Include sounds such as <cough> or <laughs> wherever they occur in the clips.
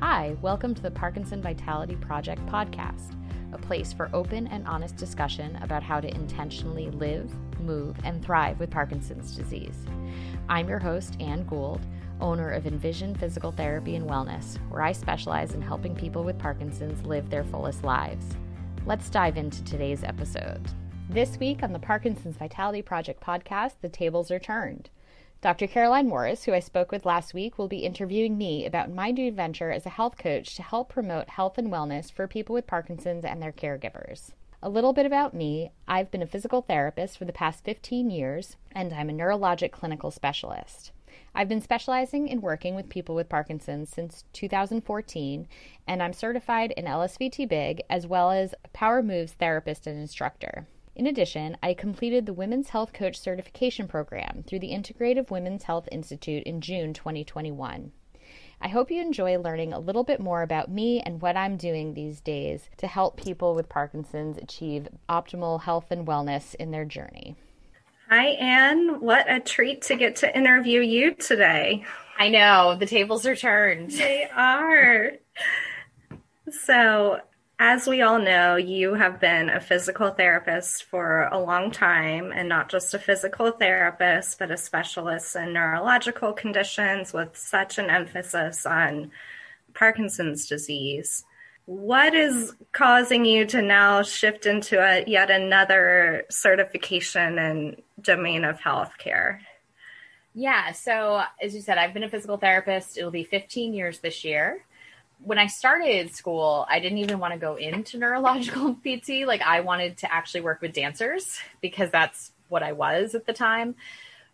Hi, welcome to the Parkinson Vitality Project podcast, a place for open and honest discussion about how to intentionally live, move, and thrive with Parkinson's disease. I'm your host, Anne Gould, owner of Envision Physical Therapy and Wellness, where I specialize in helping people with Parkinson's live their fullest lives. Let's dive into today's episode. This week on the Parkinson's Vitality Project podcast, the tables are turned. Dr. Caroline Morris, who I spoke with last week, will be interviewing me about my new venture as a health coach to help promote health and wellness for people with Parkinson's and their caregivers. A little bit about me I've been a physical therapist for the past 15 years, and I'm a neurologic clinical specialist. I've been specializing in working with people with Parkinson's since 2014, and I'm certified in LSVT Big as well as Power Moves therapist and instructor. In addition, I completed the Women's Health Coach Certification Program through the Integrative Women's Health Institute in June 2021. I hope you enjoy learning a little bit more about me and what I'm doing these days to help people with Parkinson's achieve optimal health and wellness in their journey. Hi, Anne. What a treat to get to interview you today. I know, the tables are turned. They are. So, as we all know, you have been a physical therapist for a long time, and not just a physical therapist, but a specialist in neurological conditions with such an emphasis on Parkinson's disease. What is causing you to now shift into a yet another certification and domain of healthcare? Yeah, so as you said, I've been a physical therapist. It'll be 15 years this year when I started school, I didn't even want to go into neurological PT. Like I wanted to actually work with dancers because that's what I was at the time.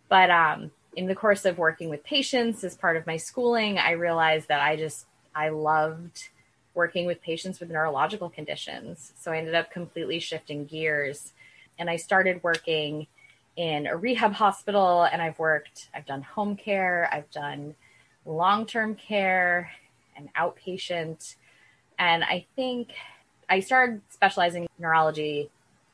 But um, in the course of working with patients as part of my schooling, I realized that I just I loved working with patients with neurological conditions. So I ended up completely shifting gears and I started working in a rehab hospital and I've worked I've done home care, I've done long-term care and outpatient. And I think I started specializing in neurology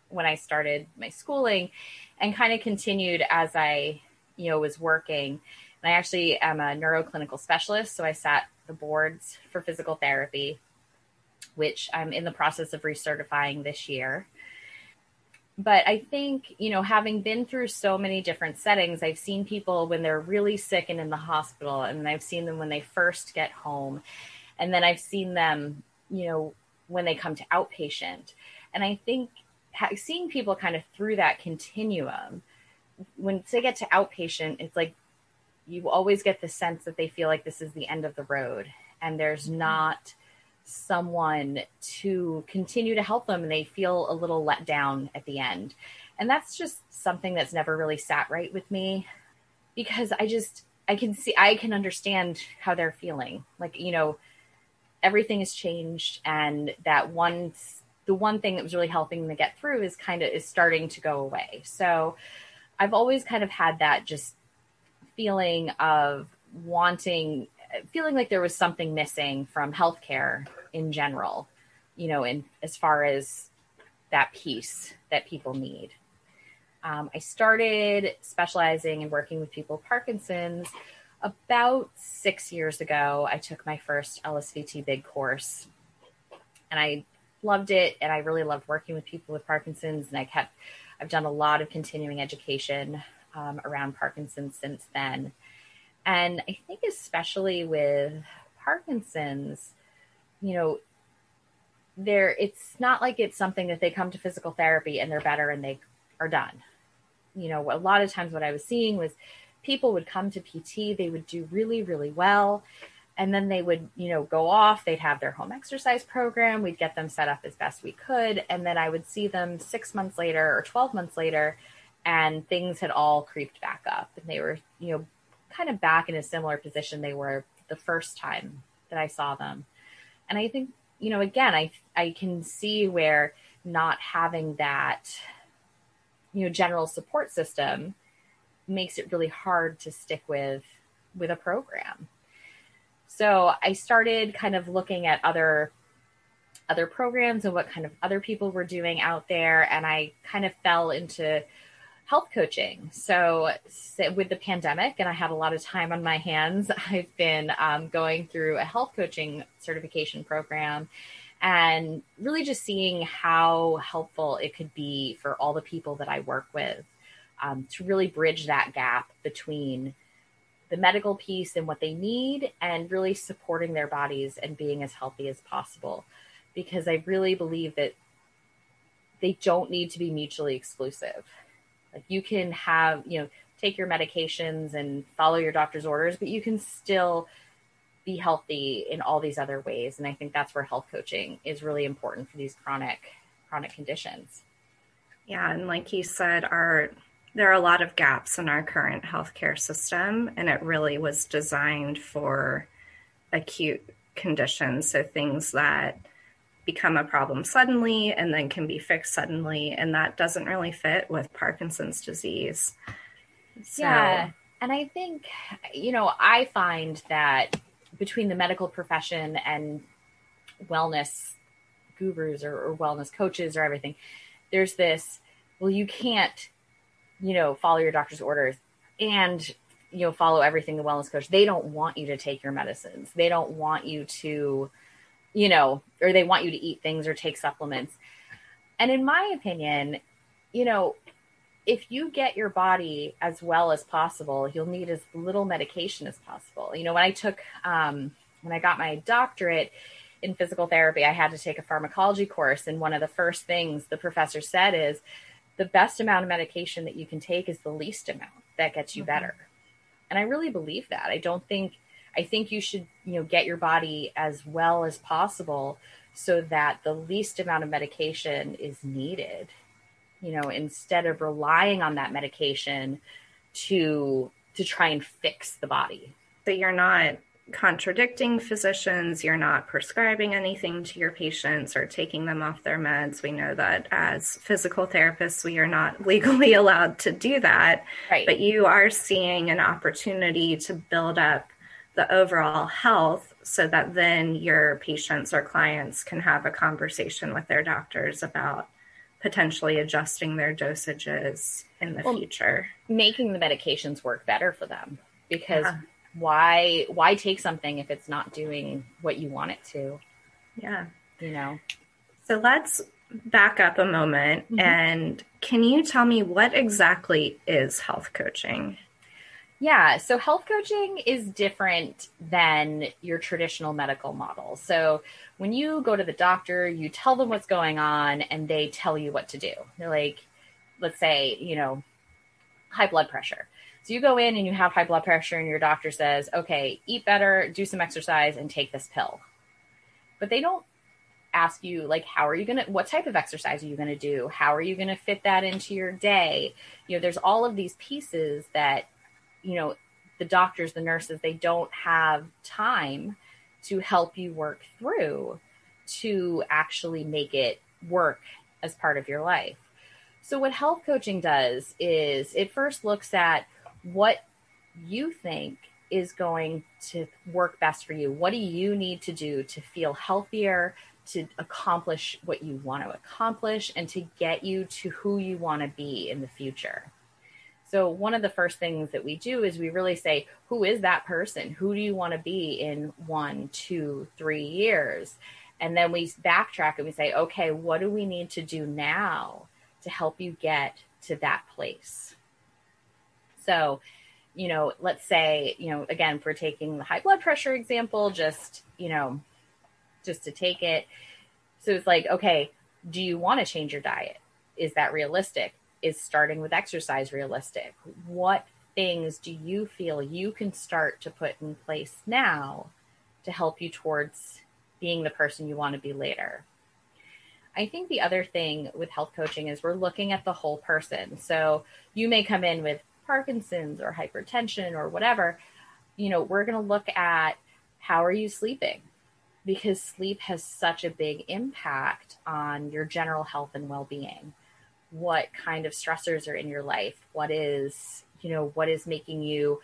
when I started my schooling and kind of continued as I, you know, was working. And I actually am a neuroclinical specialist. So I sat the boards for physical therapy, which I'm in the process of recertifying this year. But I think, you know, having been through so many different settings, I've seen people when they're really sick and in the hospital, and I've seen them when they first get home. And then I've seen them, you know, when they come to outpatient. And I think seeing people kind of through that continuum, when they get to outpatient, it's like you always get the sense that they feel like this is the end of the road and there's not someone to continue to help them and they feel a little let down at the end. And that's just something that's never really sat right with me because I just I can see I can understand how they're feeling. Like, you know, everything has changed and that one the one thing that was really helping them get through is kind of is starting to go away. So I've always kind of had that just feeling of wanting feeling like there was something missing from healthcare in general, you know, in as far as that piece that people need. Um, I started specializing and working with people with Parkinson's about six years ago. I took my first LSVT big course and I loved it. And I really loved working with people with Parkinson's. And I kept, I've done a lot of continuing education um, around Parkinson's since then. And I think, especially with Parkinson's, you know, there it's not like it's something that they come to physical therapy and they're better and they are done. You know, a lot of times what I was seeing was people would come to PT, they would do really, really well. And then they would, you know, go off, they'd have their home exercise program, we'd get them set up as best we could. And then I would see them six months later or 12 months later, and things had all creeped back up. And they were, you know, kind of back in a similar position they were the first time that I saw them. And I think, you know, again, I I can see where not having that, you know, general support system makes it really hard to stick with with a program. So I started kind of looking at other other programs and what kind of other people were doing out there and I kind of fell into health coaching. So, with the pandemic, and I had a lot of time on my hands, <laughs> I've been um, going through a health coaching certification program and really just seeing how helpful it could be for all the people that I work with um, to really bridge that gap between the medical piece and what they need and really supporting their bodies and being as healthy as possible. Because I really believe that they don't need to be mutually exclusive. Like you can have, you know, take your medications and follow your doctor's orders, but you can still be healthy in all these other ways. And I think that's where health coaching is really important for these chronic chronic conditions. Yeah, and like you said, our there are a lot of gaps in our current healthcare system, and it really was designed for acute conditions. So things that become a problem suddenly and then can be fixed suddenly. And that doesn't really fit with Parkinson's disease. So, yeah. And I think, you know, I find that between the medical profession and wellness gurus or, or wellness coaches or everything, there's this, well, you can't, you know, follow your doctor's orders and you know follow everything the wellness coach they don't want you to take your medicines they don't want you to you know, or they want you to eat things or take supplements. And in my opinion, you know, if you get your body as well as possible, you'll need as little medication as possible. You know, when I took, um, when I got my doctorate in physical therapy, I had to take a pharmacology course. And one of the first things the professor said is the best amount of medication that you can take is the least amount that gets you mm-hmm. better. And I really believe that. I don't think I think you should, you know, get your body as well as possible so that the least amount of medication is needed. You know, instead of relying on that medication to to try and fix the body. So you're not contradicting physicians, you're not prescribing anything to your patients or taking them off their meds. We know that as physical therapists, we are not <laughs> legally allowed to do that. Right. But you are seeing an opportunity to build up the overall health so that then your patients or clients can have a conversation with their doctors about potentially adjusting their dosages in the well, future. making the medications work better for them because yeah. why why take something if it's not doing what you want it to? Yeah. You know? So let's back up a moment mm-hmm. and can you tell me what exactly is health coaching yeah, so health coaching is different than your traditional medical model. So when you go to the doctor, you tell them what's going on and they tell you what to do. They're like, let's say, you know, high blood pressure. So you go in and you have high blood pressure, and your doctor says, okay, eat better, do some exercise, and take this pill. But they don't ask you, like, how are you going to, what type of exercise are you going to do? How are you going to fit that into your day? You know, there's all of these pieces that you know, the doctors, the nurses, they don't have time to help you work through to actually make it work as part of your life. So, what health coaching does is it first looks at what you think is going to work best for you. What do you need to do to feel healthier, to accomplish what you want to accomplish, and to get you to who you want to be in the future? So, one of the first things that we do is we really say, who is that person? Who do you want to be in one, two, three years? And then we backtrack and we say, okay, what do we need to do now to help you get to that place? So, you know, let's say, you know, again, for taking the high blood pressure example, just, you know, just to take it. So it's like, okay, do you want to change your diet? Is that realistic? Is starting with exercise realistic? What things do you feel you can start to put in place now to help you towards being the person you want to be later? I think the other thing with health coaching is we're looking at the whole person. So you may come in with Parkinson's or hypertension or whatever. You know, we're going to look at how are you sleeping? Because sleep has such a big impact on your general health and well being what kind of stressors are in your life what is you know what is making you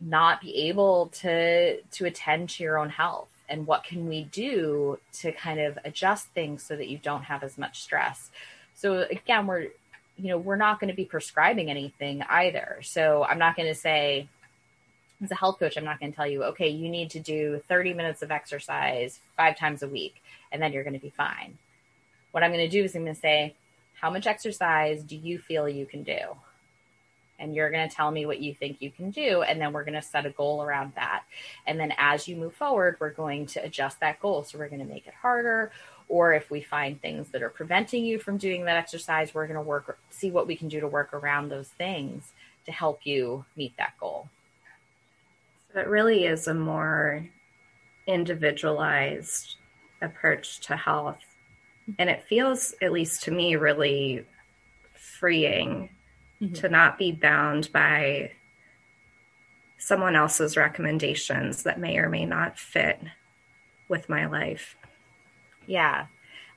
not be able to to attend to your own health and what can we do to kind of adjust things so that you don't have as much stress so again we're you know, we're not going to be prescribing anything either. So I'm not going to say, as a health coach, I'm not going to tell you, okay, you need to do 30 minutes of exercise five times a week, and then you're going to be fine. What I'm going to do is I'm going to say, how much exercise do you feel you can do? And you're going to tell me what you think you can do. And then we're going to set a goal around that. And then as you move forward, we're going to adjust that goal. So we're going to make it harder. Or if we find things that are preventing you from doing that exercise, we're going to work, see what we can do to work around those things to help you meet that goal. So it really is a more individualized approach to health. And it feels, at least to me, really freeing mm-hmm. to not be bound by someone else's recommendations that may or may not fit with my life. Yeah.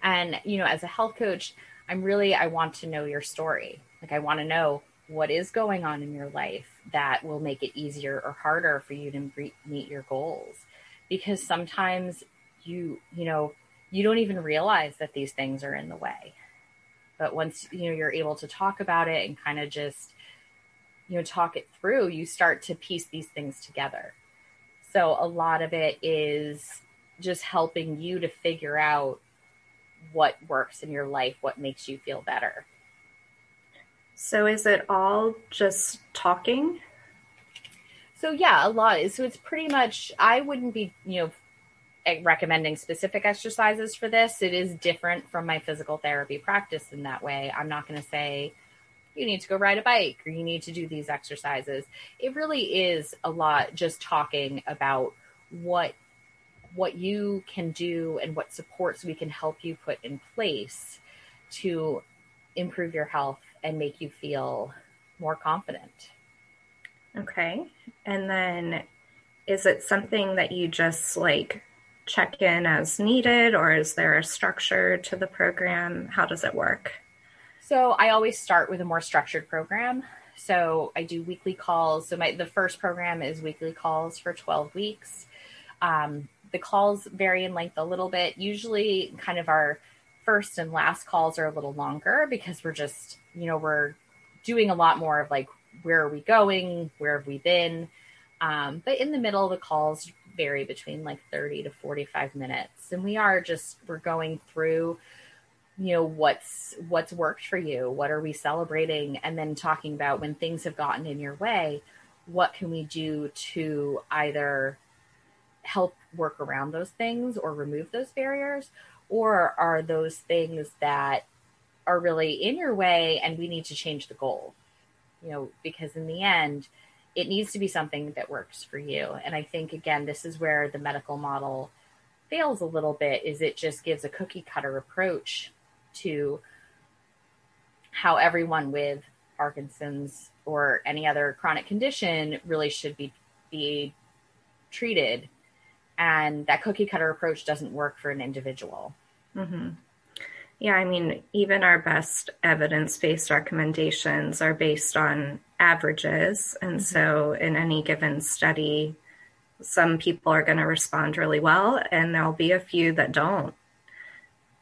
And, you know, as a health coach, I'm really, I want to know your story. Like, I want to know what is going on in your life that will make it easier or harder for you to meet your goals. Because sometimes you, you know, you don't even realize that these things are in the way. But once, you know, you're able to talk about it and kind of just, you know, talk it through, you start to piece these things together. So a lot of it is just helping you to figure out what works in your life, what makes you feel better. So is it all just talking? So yeah, a lot. So it's pretty much I wouldn't be, you know, Eh, recommending specific exercises for this. It is different from my physical therapy practice in that way. I'm not going to say you need to go ride a bike or you need to do these exercises. It really is a lot just talking about what what you can do and what supports we can help you put in place to improve your health and make you feel more confident. Okay. And then is it something that you just like check in as needed or is there a structure to the program? How does it work? So I always start with a more structured program. So I do weekly calls. So my the first program is weekly calls for 12 weeks. Um, the calls vary in length a little bit. Usually, kind of our first and last calls are a little longer because we're just, you know, we're doing a lot more of like, where are we going? Where have we been? Um, but in the middle, the calls vary between like 30 to 45 minutes. And we are just, we're going through, you know, what's, what's worked for you? What are we celebrating? And then talking about when things have gotten in your way, what can we do to either help work around those things or remove those barriers? Or are those things that are really in your way and we need to change the goal? You know, because in the end, it needs to be something that works for you. And I think, again, this is where the medical model fails a little bit is it just gives a cookie cutter approach to how everyone with Parkinson's or any other chronic condition really should be be treated and that cookie cutter approach doesn't work for an individual. Mm-hmm. Yeah, I mean, even our best evidence based recommendations are based on averages. And mm-hmm. so, in any given study, some people are going to respond really well, and there'll be a few that don't.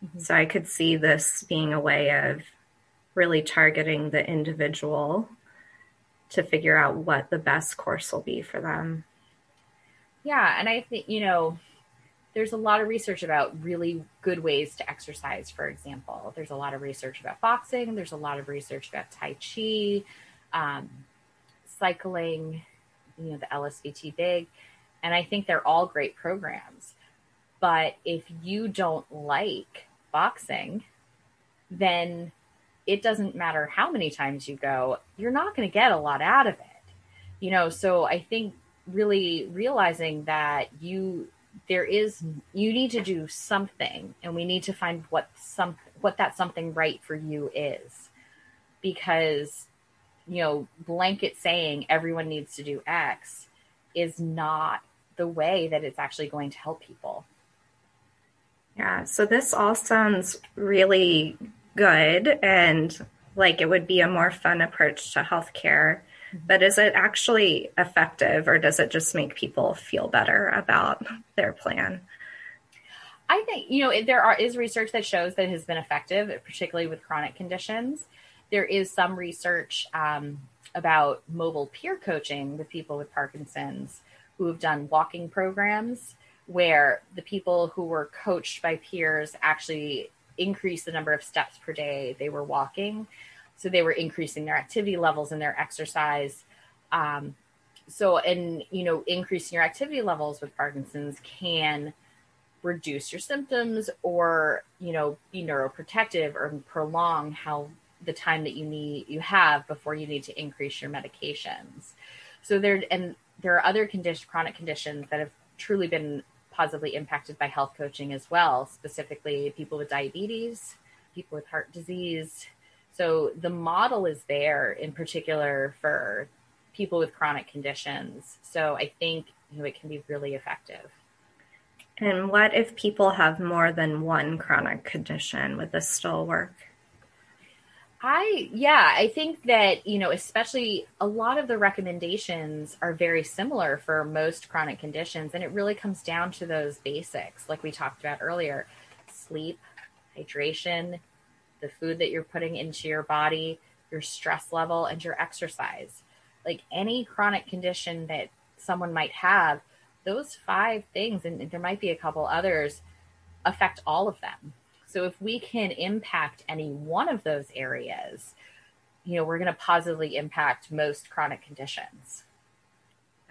Mm-hmm. So, I could see this being a way of really targeting the individual to figure out what the best course will be for them. Yeah, and I think, you know, there's a lot of research about really good ways to exercise, for example. There's a lot of research about boxing, there's a lot of research about Tai Chi, um, cycling, you know, the LSVT Big. And I think they're all great programs. But if you don't like boxing, then it doesn't matter how many times you go, you're not going to get a lot out of it. You know, so I think really realizing that you there is you need to do something and we need to find what some what that something right for you is. Because you know blanket saying everyone needs to do x is not the way that it's actually going to help people. Yeah so this all sounds really good and like it would be a more fun approach to healthcare but is it actually effective or does it just make people feel better about their plan? I think, you know, there are, is research that shows that it has been effective, particularly with chronic conditions. there is some research um, about mobile peer coaching with people with Parkinson's who have done walking programs where the people who were coached by peers actually increased the number of steps per day they were walking. So they were increasing their activity levels and their exercise. Um, so, and you know, increasing your activity levels with Parkinson's can reduce your symptoms or you know be neuroprotective or prolong how the time that you need you have before you need to increase your medications so there and there are other condition chronic conditions that have truly been positively impacted by health coaching as well specifically people with diabetes people with heart disease so the model is there in particular for people with chronic conditions so i think you know it can be really effective and what if people have more than one chronic condition? Would this still work? I, yeah, I think that, you know, especially a lot of the recommendations are very similar for most chronic conditions. And it really comes down to those basics, like we talked about earlier sleep, hydration, the food that you're putting into your body, your stress level, and your exercise. Like any chronic condition that someone might have, those five things, and there might be a couple others, affect all of them. So if we can impact any one of those areas, you know, we're going to positively impact most chronic conditions.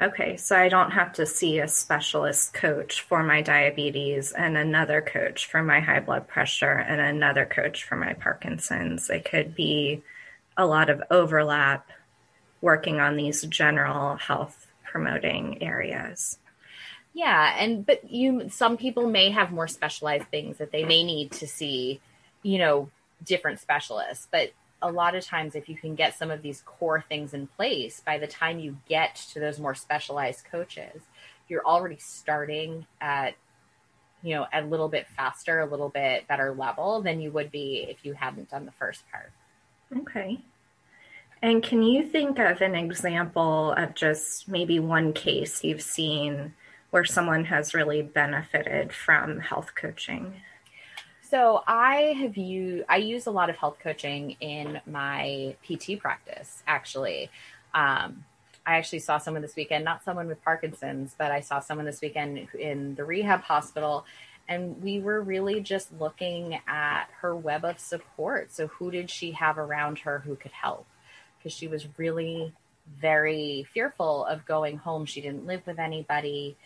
Okay, so I don't have to see a specialist coach for my diabetes and another coach for my high blood pressure and another coach for my Parkinson's. It could be a lot of overlap working on these general health promoting areas. Yeah, and but you some people may have more specialized things that they may need to see, you know, different specialists, but a lot of times if you can get some of these core things in place by the time you get to those more specialized coaches, you're already starting at you know, a little bit faster, a little bit better level than you would be if you hadn't done the first part. Okay. And can you think of an example of just maybe one case you've seen where someone has really benefited from health coaching? So I have used I use a lot of health coaching in my PT practice. Actually, um, I actually saw someone this weekend, not someone with Parkinson's, but I saw someone this weekend in the rehab hospital, and we were really just looking at her web of support. So who did she have around her who could help? Because she was really very fearful of going home. She didn't live with anybody.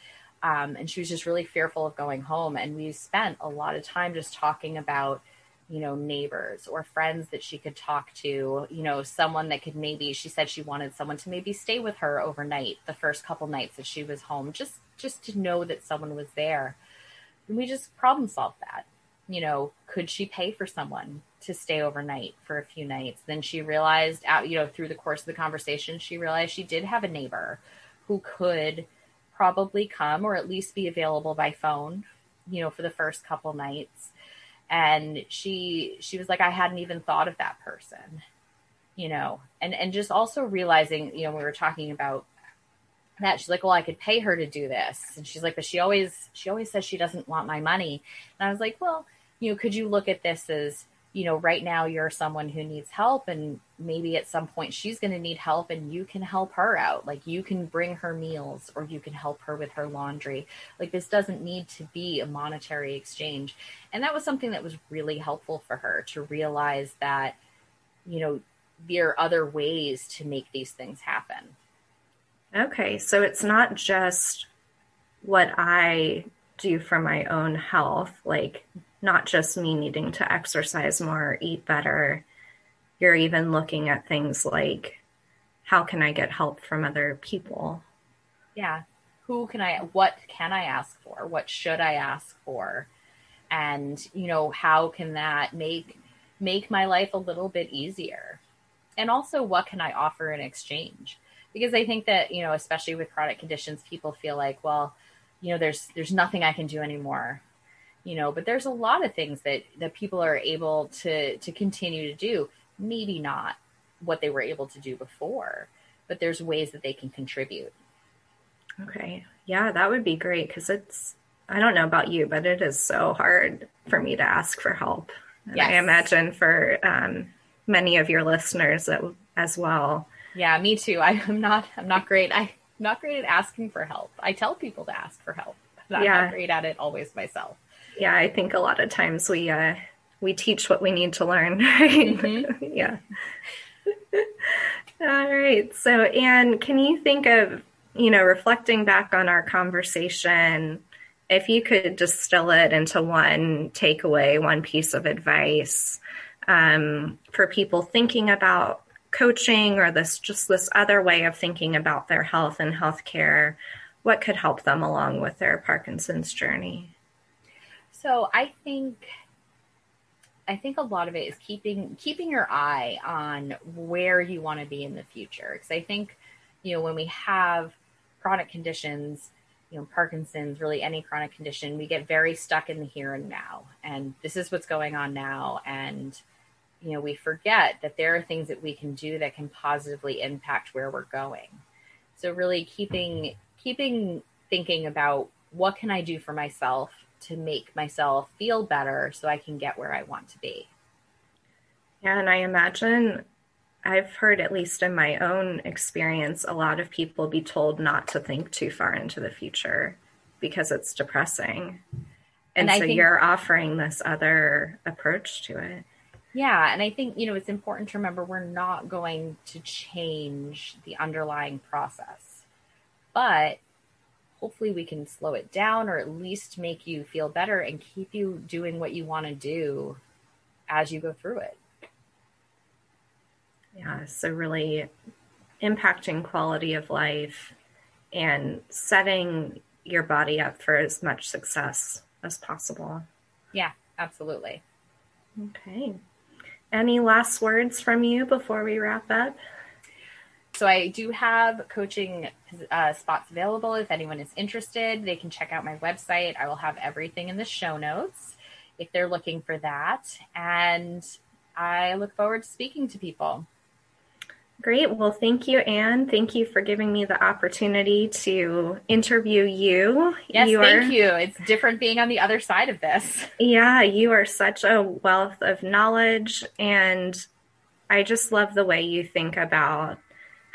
Um, and she was just really fearful of going home. And we spent a lot of time just talking about, you know, neighbors or friends that she could talk to, you know, someone that could maybe, she said she wanted someone to maybe stay with her overnight the first couple nights that she was home, just, just to know that someone was there. And we just problem solved that. You know, could she pay for someone to stay overnight for a few nights? Then she realized out, you know, through the course of the conversation, she realized she did have a neighbor who could, probably come or at least be available by phone, you know, for the first couple nights. And she she was like, I hadn't even thought of that person, you know, and and just also realizing, you know, we were talking about that she's like well i could pay her to do this. And she's like but she always she always says she doesn't want my money. And i was like well you know could you look at this as you know, right now you're someone who needs help and maybe at some point she's going to need help and you can help her out. Like you can bring her meals or you can help her with her laundry. Like this doesn't need to be a monetary exchange. And that was something that was really helpful for her to realize that, you know, there are other ways to make these things happen. Okay. So it's not just what I do for my own health, like not just me needing to exercise more, eat better. You're even looking at things like how can I get help from other people? Yeah. Who can I, what can I ask for? What should I ask for? And, you know, how can that make, make my life a little bit easier? And also, what can I offer in exchange? Because I think that, you know, especially with chronic conditions, people feel like, well, you know, there's, there's nothing I can do anymore you know but there's a lot of things that that people are able to to continue to do maybe not what they were able to do before but there's ways that they can contribute okay yeah that would be great because it's i don't know about you but it is so hard for me to ask for help yes. i imagine for um, many of your listeners as well. Yeah, me too. <laughs> I, am not. I'm not great. I'm not great at asking for help. I tell people to ask for help. I'm yeah. not great at it always myself. Yeah, I think a lot of times we uh, we teach what we need to learn. <laughs> Right? Mm-hmm. yeah. <laughs> All right. So, Anne, can you think of you know reflecting back on our conversation? If you could distill it into one takeaway, one piece of advice um, for people thinking about coaching or this just this other way of thinking about their health and healthcare, what could help them along with their Parkinson's journey? So I think I think a lot of it is keeping keeping your eye on where you want to be in the future. Because I think, you know, when we have chronic conditions, you know, Parkinson's, really any chronic condition, we get very stuck in the here and now. And this is what's going on now. And you know, we forget that there are things that we can do that can positively impact where we're going. So really keeping keeping thinking about what can I do for myself to make myself feel better so I can get where I want to be. Yeah, and I imagine I've heard, at least in my own experience, a lot of people be told not to think too far into the future because it's depressing. And, and so think, you're offering this other approach to it. Yeah. And I think, you know, it's important to remember we're not going to change the underlying process, but hopefully we can slow it down or at least make you feel better and keep you doing what you want to do as you go through it. Yeah. So, really impacting quality of life and setting your body up for as much success as possible. Yeah, absolutely. Okay. Any last words from you before we wrap up? So I do have coaching uh, spots available. If anyone is interested, they can check out my website. I will have everything in the show notes if they're looking for that. And I look forward to speaking to people. Great. Well, thank you, Anne. Thank you for giving me the opportunity to interview you. Yes, you thank are, you. It's different being on the other side of this. Yeah, you are such a wealth of knowledge, and I just love the way you think about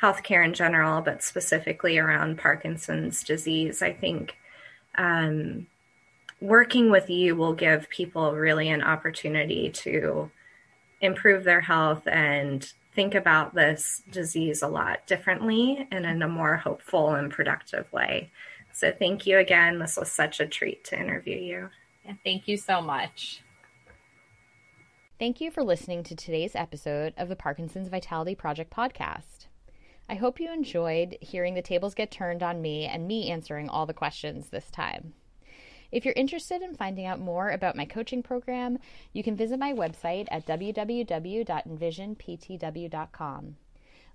healthcare in general, but specifically around Parkinson's disease. I think um, working with you will give people really an opportunity to improve their health and think about this disease a lot differently and in a more hopeful and productive way. So, thank you again. This was such a treat to interview you. Yeah, thank you so much. Thank you for listening to today's episode of the Parkinson's Vitality Project podcast. I hope you enjoyed hearing the tables get turned on me and me answering all the questions this time. If you're interested in finding out more about my coaching program, you can visit my website at www.envisionptw.com.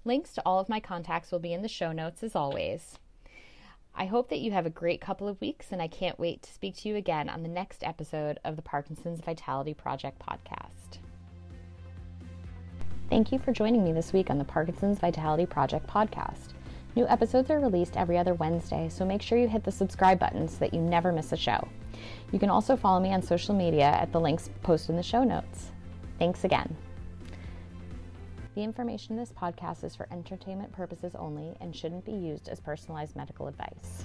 Links to all of my contacts will be in the show notes as always. I hope that you have a great couple of weeks, and I can't wait to speak to you again on the next episode of the Parkinson's Vitality Project podcast. Thank you for joining me this week on the Parkinson's Vitality Project podcast. New episodes are released every other Wednesday, so make sure you hit the subscribe button so that you never miss a show. You can also follow me on social media at the links posted in the show notes. Thanks again. The information in this podcast is for entertainment purposes only and shouldn't be used as personalized medical advice.